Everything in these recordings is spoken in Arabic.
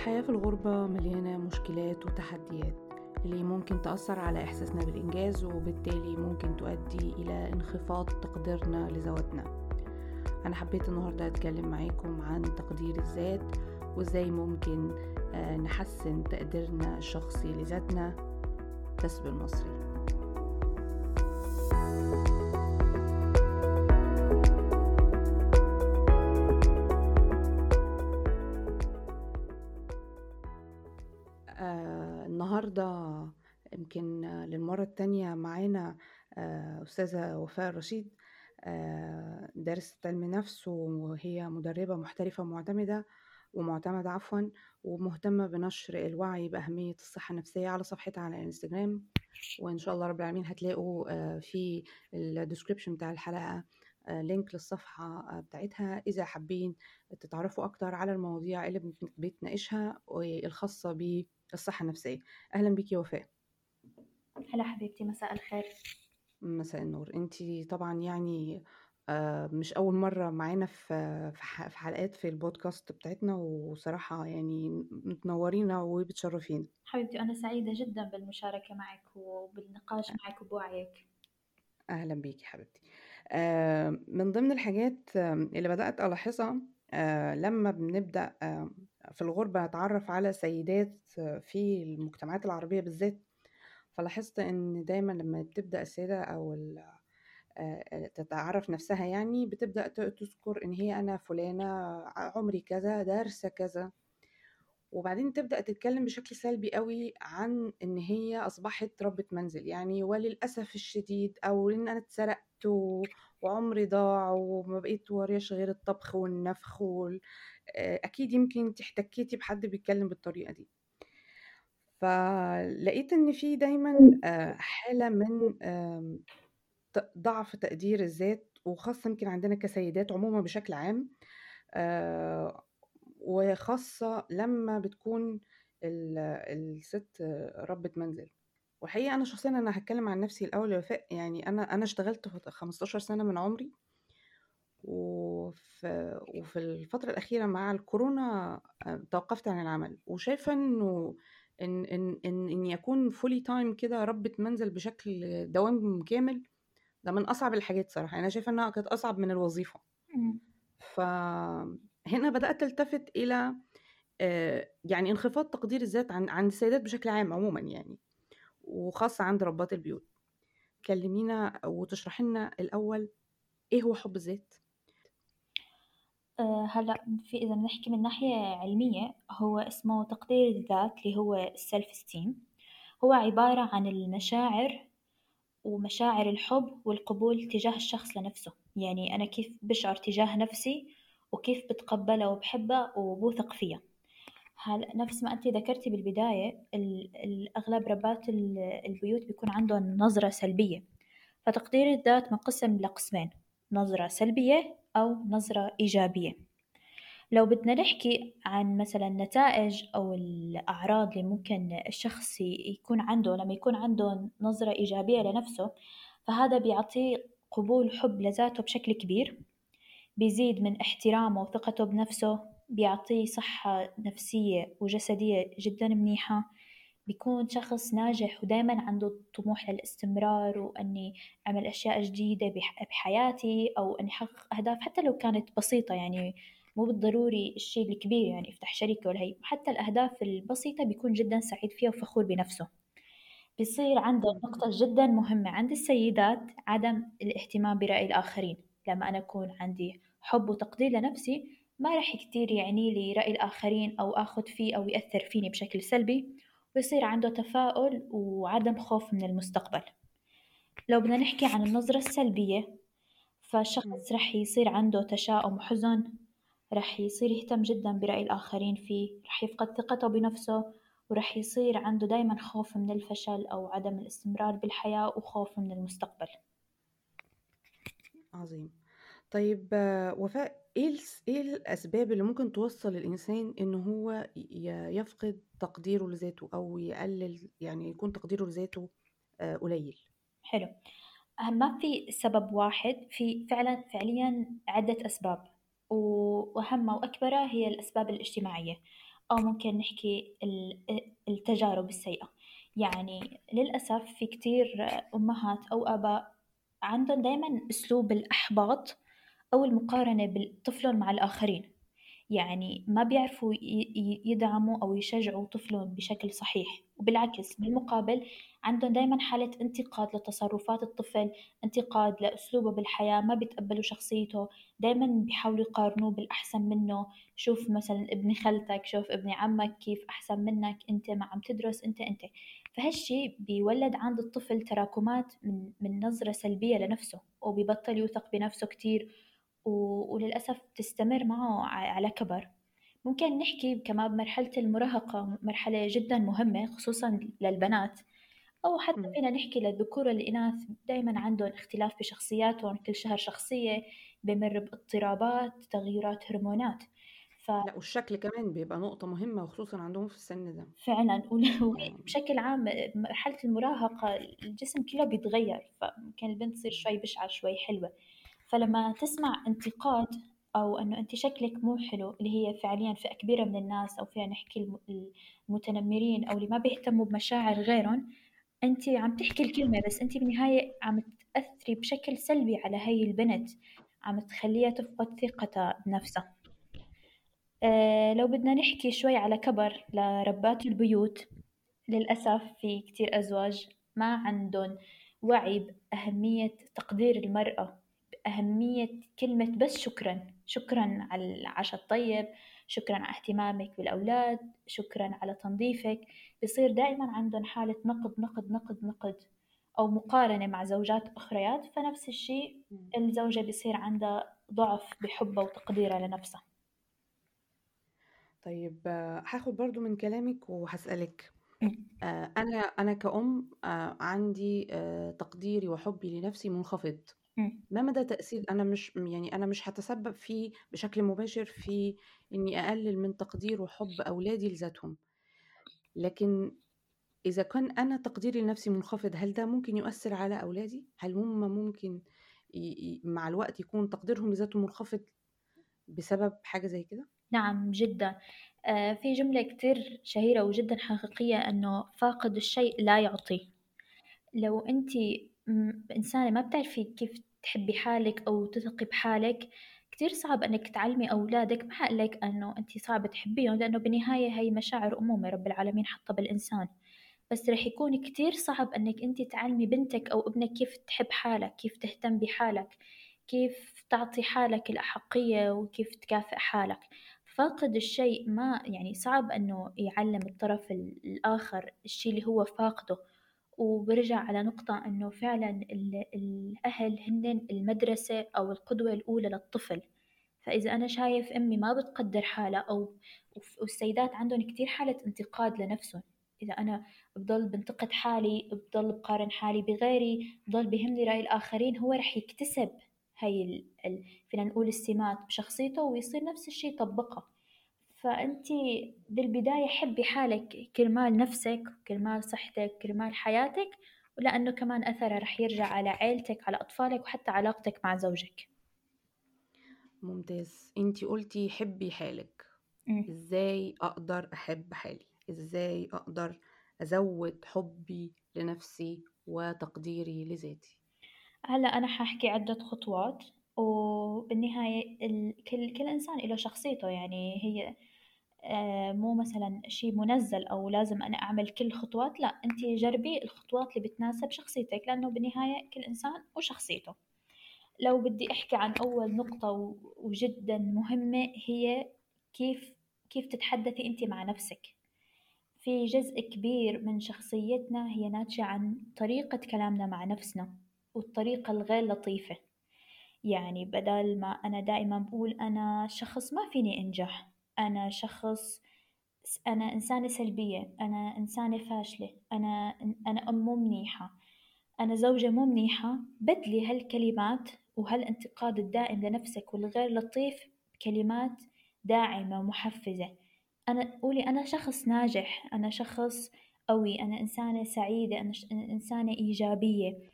الحياة في الغربة مليانة مشكلات وتحديات اللي ممكن تأثر على إحساسنا بالإنجاز وبالتالي ممكن تؤدي إلى انخفاض تقديرنا لذواتنا. أنا حبيت النهاردة أتكلم معاكم عن تقدير الذات وإزاي ممكن آه، نحسن تقديرنا الشخصي لذاتنا. كسب المصري. النهاردة يمكن للمرة التانية معانا آه، أستاذة وفاء رشيد آه، دارسة علم نفس وهي مدربة محترفة معتمدة ومعتمدة عفوا ومهتمة بنشر الوعي بأهمية الصحة النفسية على صفحتها على الإنستجرام. وإن شاء الله رب العالمين هتلاقوا آه، في ال description بتاع الحلقة link للصفحة بتاعتها. إذا حابين تتعرفوا أكتر على المواضيع اللي بتناقشها والخاصة بالصحة النفسية. أهلا بيكي يا وفاء. هلا حبيبتي مساء الخير. مساء النور. انتي طبعا يعني آه، مش أول مرة معانا في حلقات في البودكاست بتاعتنا وصراحة يعني متنورينا وبتشرفينا. حبيبتي أنا سعيدة جدا بالمشاركة معك وبالنقاش معك وبوعيك. أهلا بيكي حبيبتي. آه، من ضمن الحاجات آه، اللي بدأت ألاحظها آه، لما بنبدأ آه، في الغربة نتعرف على سيدات آه، في المجتمعات العربية بالذات. فلاحظت إن دايما لما بتبدأ السيدة أو ال- آه، تتعرف نفسها يعني بتبدأ تذكر إن هي أنا فلانة عمري كذا دارسة كذا. وبعدين تبدأ تتكلم بشكل سلبي قوي عن إن هي أصبحت ربة منزل. يعني وللأسف الشديد أو إن أنا اتسرقت وعمري ضاع وما بقيت وريش غير الطبخ والنفخ وال... آه، أكيد يمكن انت احتكيتي بحد بيتكلم بالطريقة دي. فلقيت إن في دايما آه، حالة من ضعف تقدير الذات وخاصة يمكن عندنا كسيدات عموما بشكل عام آه، وخاصة لما بتكون ال- الست ربة منزل. والحقيقة أنا شخصيا أنا هتكلم عن نفسي الأول يا وفاء يعني أنا أنا اشتغلت في 15 سنة من عمري وفي وفي الفترة الأخيرة مع الكورونا آه، توقفت عن العمل. وشايفة إنه إن إن إن إن يكون full time كده ربة منزل بشكل دوام كامل ده من أصعب الحاجات صراحة. أنا شايفة إنها كانت أصعب من الوظيفة. فهنا بدأت ألتفت إلى آه، يعني انخفاض تقدير الذات عن عند السيدات بشكل عام عموما يعني. وخاصة عند ربات البيوت. كلمينا وتشرحي لنا الأول إيه هو حب الذات؟ أه هلأ في إذا بنحكي من ناحية علمية هو اسمه تقدير الذات اللي هو السلف esteem هو عبارة عن المشاعر ومشاعر الحب والقبول تجاه الشخص لنفسه. يعني أنا كيف بشعر تجاه نفسي وكيف بتقبلها وبحبها وبوثق فيها هلا نفس ما أنت ذكرتي بالبداية ال- الأغلب ربات ال- البيوت بيكون عندهم نظرة سلبية. فتقدير الذات منقسم لقسمين نظرة سلبية أو نظرة إيجابية. لو بدنا نحكي عن مثلا نتائج أو الأعراض اللي ممكن الشخص يكون عنده لما يكون عنده نظرة إيجابية لنفسه فهذا بيعطيه قبول حب لذاته بشكل كبير بيزيد من احترامه وثقته بنفسه بيعطيه صحة نفسية وجسدية جدا منيحة. بيكون شخص ناجح ودايما عنده طموح للاستمرار وأني أعمل أشياء جديدة بح- بحياتي أو أني أحقق أهداف حتى لو كانت بسيطة. يعني مو بالضروري الشيء الكبير يعني يفتح شركة ولا هي. حتى الأهداف البسيطة بيكون جدا سعيد فيها وفخور بنفسه. بيصير عنده نقطة جدا مهمة عند السيدات عدم الاهتمام برأي الآخرين. لما أنا أكون عندي حب وتقدير لنفسي ما رح كتير يعني لي رأي الآخرين أو أخذ فيه أو يأثر فيني بشكل سلبي ويصير عنده تفاؤل وعدم خوف من المستقبل. لو بدنا نحكي عن النظرة السلبية فالشخص رح يصير عنده تشاؤم وحزن رح يصير يهتم جدا برأي الآخرين فيه رح يفقد ثقته بنفسه ورح يصير عنده دايما خوف من الفشل أو عدم الاستمرار بالحياة وخوف من المستقبل. عظيم. طيب آه، وفاء إيه إيه الأسباب اللي ممكن توصل الإنسان إن هو يفقد تقديره لذاته أو يقلل يعني يكون تقديره لذاته آه، قليل؟ حلو. أهم ما في سبب واحد في فعلا فعليا عدة أسباب وأهمها وأكبرها هي الأسباب الاجتماعية أو ممكن نحكي ال- التجارب السيئة. يعني للأسف في كتير أمهات أو آباء عندهم دايما أسلوب الإحباط أو المقارنة بطفلهم مع الآخرين. يعني ما بيعرفوا يدعموا أو يشجعوا طفلهم بشكل صحيح. وبالعكس بالمقابل عندهم دايما حالة انتقاد لتصرفات الطفل انتقاد لأسلوبه بالحياة ما بيتقبلوا شخصيته دايما بيحاولوا يقارنوه بالأحسن منه. شوف مثلا ابن خالتك شوف ابن عمك كيف أحسن منك أنت ما عم تدرس أنت أنت. فهالشي بيولد عند الطفل تراكمات من, من نظرة سلبية لنفسه وبيبطل يوثق بنفسه كتير. وللأسف تستمر معه على كبر. ممكن نحكي كمان بمرحلة المراهقة مرحلة جدا مهمة خصوصا للبنات أو حتى فينا نحكي للذكور والإناث دايما عندهم اختلاف بشخصياتهم كل شهر شخصية بمر باضطرابات تغيرات هرمونات. ف... لا والشكل كمان بيبقى نقطة مهمة وخصوصا عندهم في السن ده. فعلا. وبشكل عام مرحلة المراهقة الجسم كله بيتغير فممكن البنت تصير شوي بشعة شوي حلوة. فلما تسمع انتقاد أو إنه أنت شكلك مو حلو اللي هي فعليا فئة كبيرة من الناس أو فينا نحكي المتنمرين أو اللي ما بيهتموا بمشاعر غيرهم أنت عم تحكي الكلمة بس أنت بالنهاية عم تأثري بشكل سلبي على هاي البنت. عم تخليها تفقد ثقتها بنفسها. أه لو بدنا نحكي شوي على كبر لربات البيوت للأسف في كتير أزواج ما عندهم وعي بأهمية تقدير المرأة. بأهمية كلمة بس شكرا. شكرا على العشاء الطيب شكرا على اهتمامك بالأولاد شكرا على تنظيفك. بصير دائما عندهم حالة نقد نقد نقد نقد أو مقارنة مع زوجات أخريات فنفس الشيء الزوجة بصير عندها ضعف بحبها وتقديرها لنفسها. طيب هاخد برضو من كلامك وهسألك. آه، أنا أنا كأم آه، عندي آه، تقديري وحبي لنفسي منخفض. ما مدى تأثير أنا مش يعني أنا مش هتسبب فيه بشكل مباشر في إني أقلل من تقدير وحب أولادي لذاتهم لكن إذا كان أنا تقديري لنفسي منخفض هل ده ممكن يؤثر على أولادي؟ هل هم ممكن مع الوقت يكون تقديرهم لذاتهم منخفض بسبب حاجة زي كده؟ نعم جدا آه في جملة كتير شهيرة وجدا حقيقية أنه فاقد الشيء لا يعطي لو أنت إنسانة ما بتعرفي كيف تحبي حالك أو تثقي بحالك. كتير صعب إنك تعلمي أولادك ما حقلك إنه أنت صعب تحبيهم لأنه بالنهاية هي مشاعر أمومة رب العالمين حطها بالإنسان. بس رح يكون كتير صعب إنك أنت تعلمي بنتك أو ابنك كيف تحب حالك كيف تهتم بحالك كيف تعطي حالك الأحقية وكيف تكافئ حالك. فاقد الشيء ما يعني صعب إنه يعلم الطرف الآخر الشي اللي هو فاقده. وبرجع على نقطة إنه فعلا الأهل هن المدرسة أو القدوة الأولى للطفل. فإذا أنا شايف أمي ما بتقدر حالها أو والسيدات عندهم كتير حالة انتقاد لنفسهم. إذا أنا بضل بنتقد حالي بضل بقارن حالي بغيري بضل بهمني رأي الآخرين هو رح يكتسب هاي ال... فينا نقول السمات بشخصيته ويصير نفس الشي يطبقها فأنت بالبداية حبي حالك كرمال نفسك كرمال صحتك كرمال حياتك ولأنه كمان أثره رح يرجع على عيلتك على أطفالك وحتى علاقتك مع زوجك. ممتاز. انتي قلتي حبي حالك. م. إزاي أقدر أحب حالي؟ إزاي أقدر أزود حبي لنفسي وتقديري لذاتي؟ هلأ أنا حأحكي عدة خطوات وبالنهاية كل كل إنسان له شخصيته يعني هي مو مثلا شيء منزل أو لازم أنا أعمل كل خطوات لا أنت جربي الخطوات اللي بتناسب شخصيتك لأنه بالنهاية كل إنسان وشخصيته. لو بدي أحكي عن أول نقطة وجدا مهمة هي كيف كيف تتحدثي أنت مع نفسك. في جزء كبير من شخصيتنا هي ناتجة عن طريقة كلامنا مع نفسنا والطريقة الغير لطيفة. يعني بدل ما أنا دائما بقول أنا شخص ما فيني أنجح أنا شخص أنا إنسانة سلبية أنا إنسانة فاشلة أنا أنا أم مو منيحة. أنا زوجة مو منيحة. بدلي هالكلمات وهالانتقاد الدائم لنفسك والغير لطيف بكلمات داعمة ومحفزة. أنا قولي أنا شخص ناجح أنا شخص قوي أنا إنسانة سعيدة أنا إنسانة إيجابية.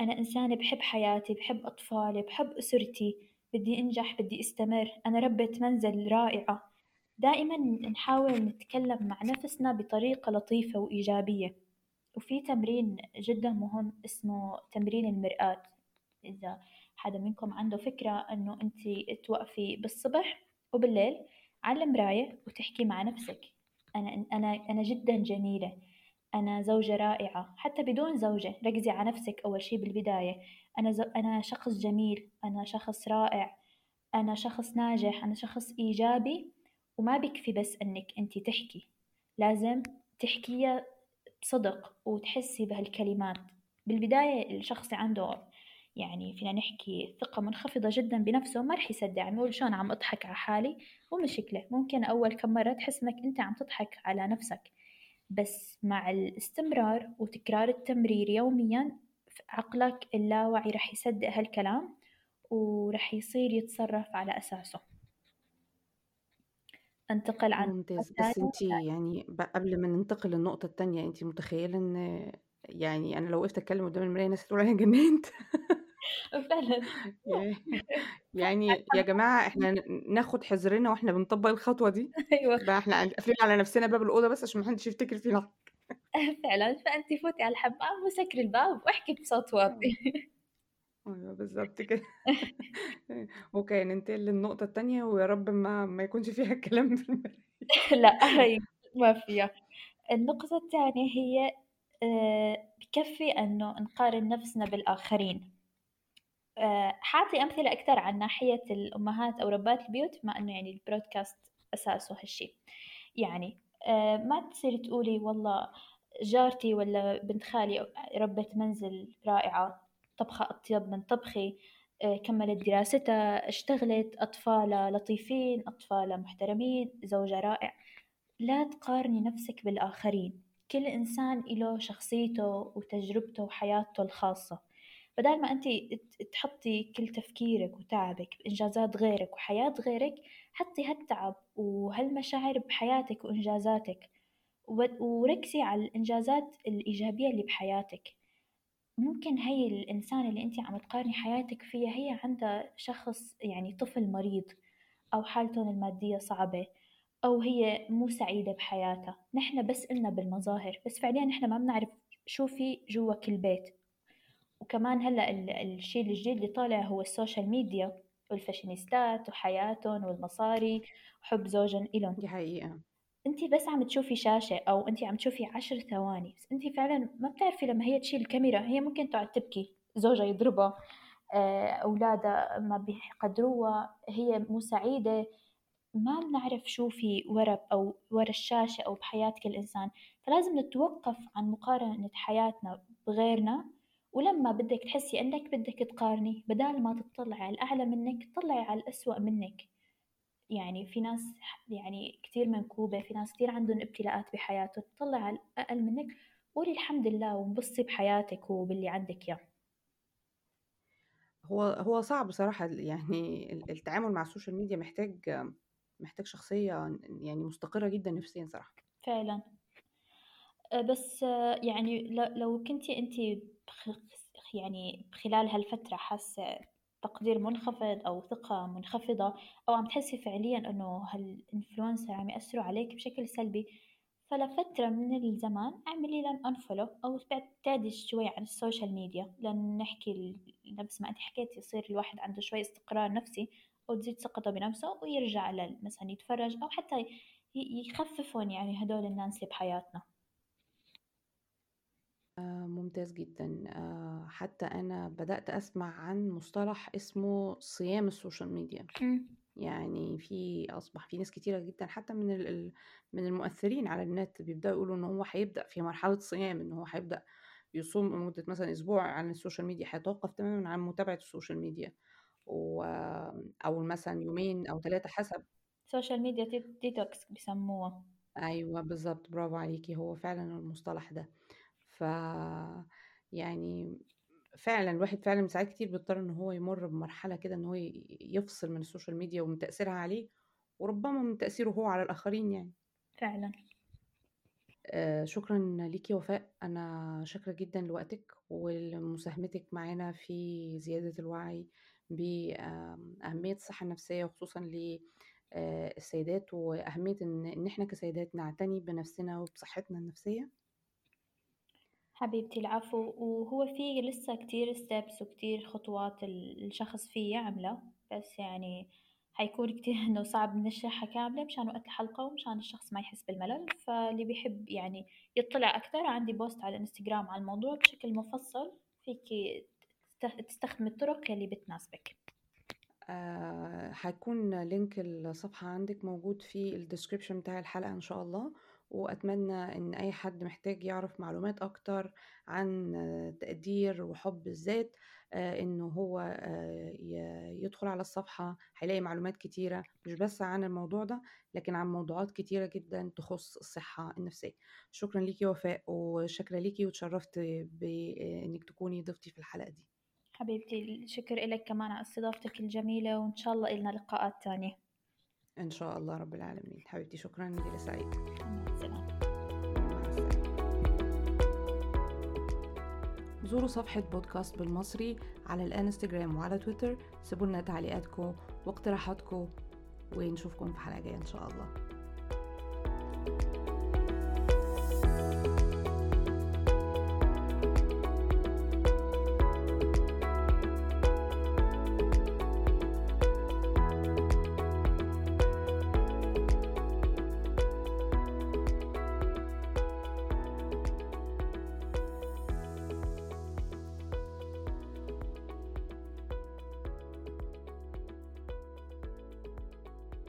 أنا إنسانة بحب حياتي بحب أطفالي بحب أسرتي. بدي أنجح بدي أستمر. أنا ربة منزل رائعة. دائما نحاول نتكلم مع نفسنا بطريقة لطيفة وإيجابية. وفي تمرين جدا مهم اسمه تمرين المرآة. إذا حدا منكم عنده فكرة إنه أنت توقفي بالصبح وبالليل على المراية وتحكي مع نفسك. أنا أنا أنا جدا جميلة. أنا زوجة رائعة. حتى بدون زوجة. ركزي على نفسك أول شي بالبداية. أنا زو... أنا شخص جميل. أنا شخص رائع. أنا شخص ناجح. أنا شخص إيجابي. وما بكفي بس إنك أنت تحكي لازم تحكيها بصدق وتحسي بهالكلمات. بالبداية الشخص عنده يعني فينا نحكي ثقة منخفضة جدا بنفسه ما رح يصدق عم يقول شلون عم أضحك على حالي؟ مو مشكلة ممكن أول كم مرة تحس إنك أنت عم تضحك على نفسك. بس مع الاستمرار وتكرار التمرير يوميا عقلك اللاواعي رح يصدق هالكلام ورح يصير يتصرف على أساسه. أنتقل عن ممتاز. بس انت يعني قبل ما ننتقل للنقطة التانية انت متخيلة إن يعني أنا لو وقفت أتكلم قدام المراية الناس تقول عليا جننت؟ فعلا. يعني يا جماعة إحنا ناخد حذرنا وإحنا بنطبق الخطوة دي. أيوه. بقى إحنا قافلين على نفسنا باب الأوضة بس عشان محدش يفتكر فينا. فعلا. فأنت فوتي على الحمام وسكري الباب واحكي بصوت واطي. أيوه بالظبط كده. okay ننتقل للنقطة التانية ويا رب ما ما يكونش فيها الكلام في المراية. لا هي ما فيها. النقطة الثانية هي بكفي أنه نقارن نفسنا بالآخرين. حاعطي أمثلة أكثر عن ناحية الأمهات أو ربات البيوت بما أنه يعني البرودكاست أساسه هالشي يعني ما تصير تقولي والله جارتي ولا بنت خالي ربة منزل رائعة. طبخة أطيب من طبخي كملت دراستها اشتغلت أطفالها لطيفين أطفالها محترمين زوجها رائع. لا تقارني نفسك بالآخرين كل إنسان له شخصيته وتجربته وحياته الخاصة. بدل ما أنت تحطي كل تفكيرك وتعبك بإنجازات غيرك وحياة غيرك حطي هالتعب وهالمشاعر بحياتك وإنجازاتك وركزي على الإنجازات الإيجابية اللي بحياتك. ممكن هي الإنسان اللي أنت عم تقارني حياتك فيها هي عندها شخص يعني طفل مريض أو حالتهم المادية صعبة أو هي مو سعيدة بحياتها. نحن بس إلنا بالمظاهر بس فعليا نحن ما بنعرف شو في جوا كل بيت. وكمان هلأ الشيء الجديد اللي طالع هو ال social media والفاشينيستات وحياتهم والمصاري وحب زوجهم إلهم. دي حقيقة. انت بس عم تشوفي شاشة أو انت عم تشوفي عشر ثواني بس انت فعلا ما بتعرفي لما هي تشيل الكاميرا هي ممكن تقعد تبكي زوجها يضربها أولادها ما بيقدروها هي مو سعيدة. ما بنعرف شو في ورا أو ورا الشاشة أو بحياة كل إنسان. فلازم نتوقف عن مقارنة حياتنا بغيرنا. ولما بدك تحسي أنك بدك تقارني بدال ما تطلعي على الأعلى منك طلعي على الأسوأ منك. يعني في ناس يعني كتير منكوبة في ناس كتير عندهم ابتلاءات بحياتهم تطلع على الأقل منك قولي الحمد لله وانبسطي بحياتك وباللي عندك إياه هو هو صعب بصراحة يعني التعامل مع ال social media محتاج محتاج شخصية يعني مستقرة جدا نفسيا صراحة. فعلا. بس يعني لو كنتي انت يعني خلال هالفترة حاسة تقدير منخفض أو ثقة منخفضة أو عم تحسي فعليا إنه هال influencer عم يأثروا عليك بشكل سلبي. فلفترة من الزمان أعملي لهن unfollow أو ابتعدي شوي عن ال social media لأن نحكي نفس ما أنت حكيتي يصير الواحد عنده شوي استقرار نفسي أو تزيد ثقته بنفسه ويرجع مثلا يتفرج أو حتى يخففون يعني هدول الناس اللي بحياتنا. ممتاز جدًا، آه، حتى أنا بدأت أسمع عن مصطلح اسمه صيام ال social media، يعني في أصبح في ناس كتيرة جدًا حتى من ال من المؤثرين على النت بيبدأوا يقولوا إن هو هيبدأ في مرحلة صيام، إن هو هيبدأ يصوم لمدة مثلًا أسبوع عن ال social media، هيتوقف تمامًا عن متابعة ال social media، و أو مثلًا يومين أو ثلاثة حسب social media detox بيسموها. أيوه بالضبط، برافو عليكِ، هو فعلًا المصطلح ده. ف يعني فعلًا الواحد فعلًا ساعات كتير بيضطر إن هو يمُر بمرحلة كده إن هو يفصل من ال social media ومن تأثيرها عليه، وربما من تأثيره هو على الآخرين يعني. فعلًا. شكرًا ليكِ يا وفاء، أنا شاكرة جدًا لوقتِك ولمساهمتِك معانا في زيادة الوعي بأهمية الصحة النفسية وخصوصًا ل السيدات وأهمية إن إن إحنا كسيدات نعتني بنفسنا وبصحتنا النفسية؟ حبيبتي العفو. وهو في لسه كتير ستيبس وكتير خطوات الشخص فيه يعمله. بس يعني حيكون كتير إنه صعب نشرحها كاملة مشان وقت الحلقة ومشان الشخص ما يحس بالملل. فاللي بيحب يعني يطلع أكثر عندي post على الانستغرام على الموضوع بشكل مفصل. فيكي تستخدمي الطرق اللي بتناسبك. آه هيكون link الصفحة عندك موجود في ال description بتاع الحلقة إن شاء الله. وأتمنى إن أي حد محتاج يعرف معلومات أكتر عن تقدير وحب الذات آه، إنه هو آه، يدخل على الصفحة هيلاقي معلومات كتيرة مش بس عن الموضوع ده لكن عن موضوعات كتيرة جدا تخص الصحة النفسية. شكرا ليكي وفاء وشكرا ليكي وتشرفت بإنك تكوني ضيفتي في الحلقة دي. حبيبتي شكر لك كمان على استضافتك الجميلة وإن شاء الله إلنا لقاءات تانية. إن شاء الله رب العالمين. حبيبتي شكرا سعيد. السلامة زوروا صفحة بودكاست بالمصري على الانستجرام وعلى تويتر سيبوا لنا تعليقاتكم واقتراحاتكم ونشوفكم في حلقة جاية إن شاء الله. thank you